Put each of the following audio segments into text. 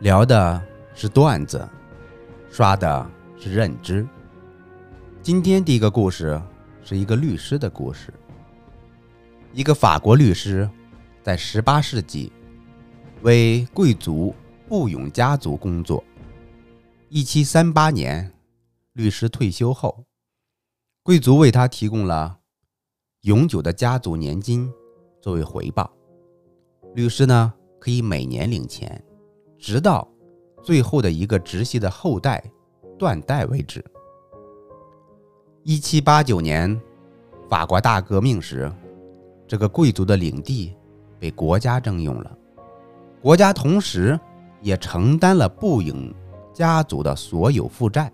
聊的是段子，刷的是认知。今天第一个故事是一个律师的故事。一个法国律师在十八世纪为贵族布永家族工作。一七三八年，律师退休后，贵族为他提供了永久的家族年金作为回报。律师呢，可以每年领钱，直到最后的一个直系的后代断代为止。一七八九年，法国大革命时，这个贵族的领地被国家征用了，国家同时也承担了布永家族的所有负债，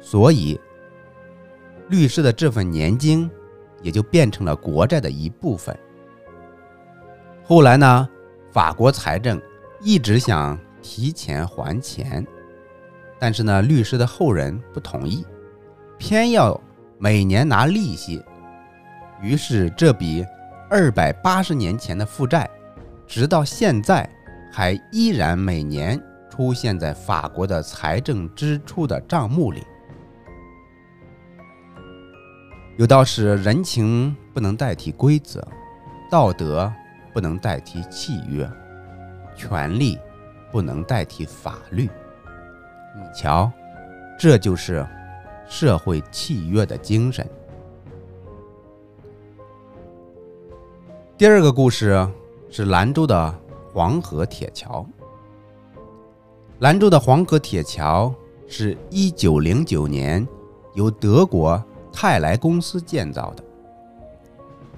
所以律师的这份年金也就变成了国债的一部分。后来呢，法国财政一直想提前还钱，但是呢，律师的后人不同意，偏要每年拿利息。于是这笔二百八十年前的负债，直到现在还依然每年出现在法国的财政支出的账目里。有道是：人情不能代替规则，道德。不能代替契约，权力不能代替法律。你瞧，这就是社会契约的精神。第二个故事是兰州的黄河铁桥。兰州的黄河铁桥是一九零九年由德国泰莱公司建造的，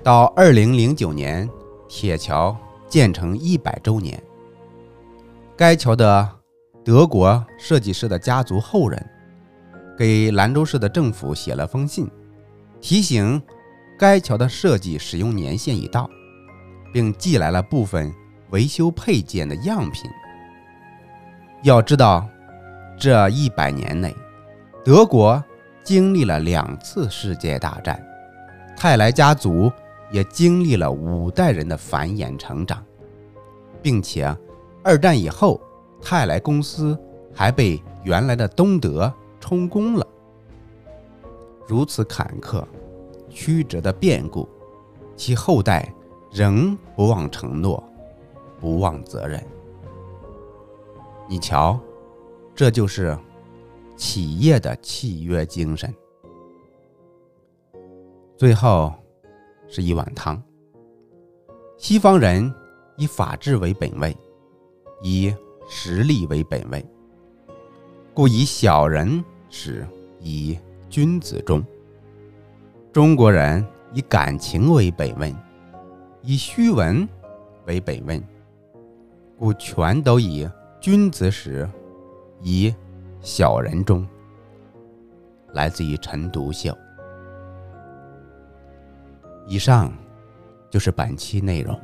到二零零九年。铁桥建成一百周年，该桥的德国设计师的家族后人给兰州市的政府写了封信，提醒该桥的设计使用年限已到，并寄来了部分维修配件的样品。要知道，这一百年内，德国经历了两次世界大战，泰莱家族。也经历了五代人的繁衍成长，并且二战以后，泰莱公司还被原来的东德充公了。如此坎坷、曲折的变故，其后代仍不忘承诺，不忘责任。你瞧，这就是企业的契约精神。最后。是一碗汤。西方人以法治为本位，以实力为本位，故以小人始，以君子终。中国人以感情为本位，以虚文为本位，故全都以君子始，以小人终。来自于陈独秀。以上就是本期内容。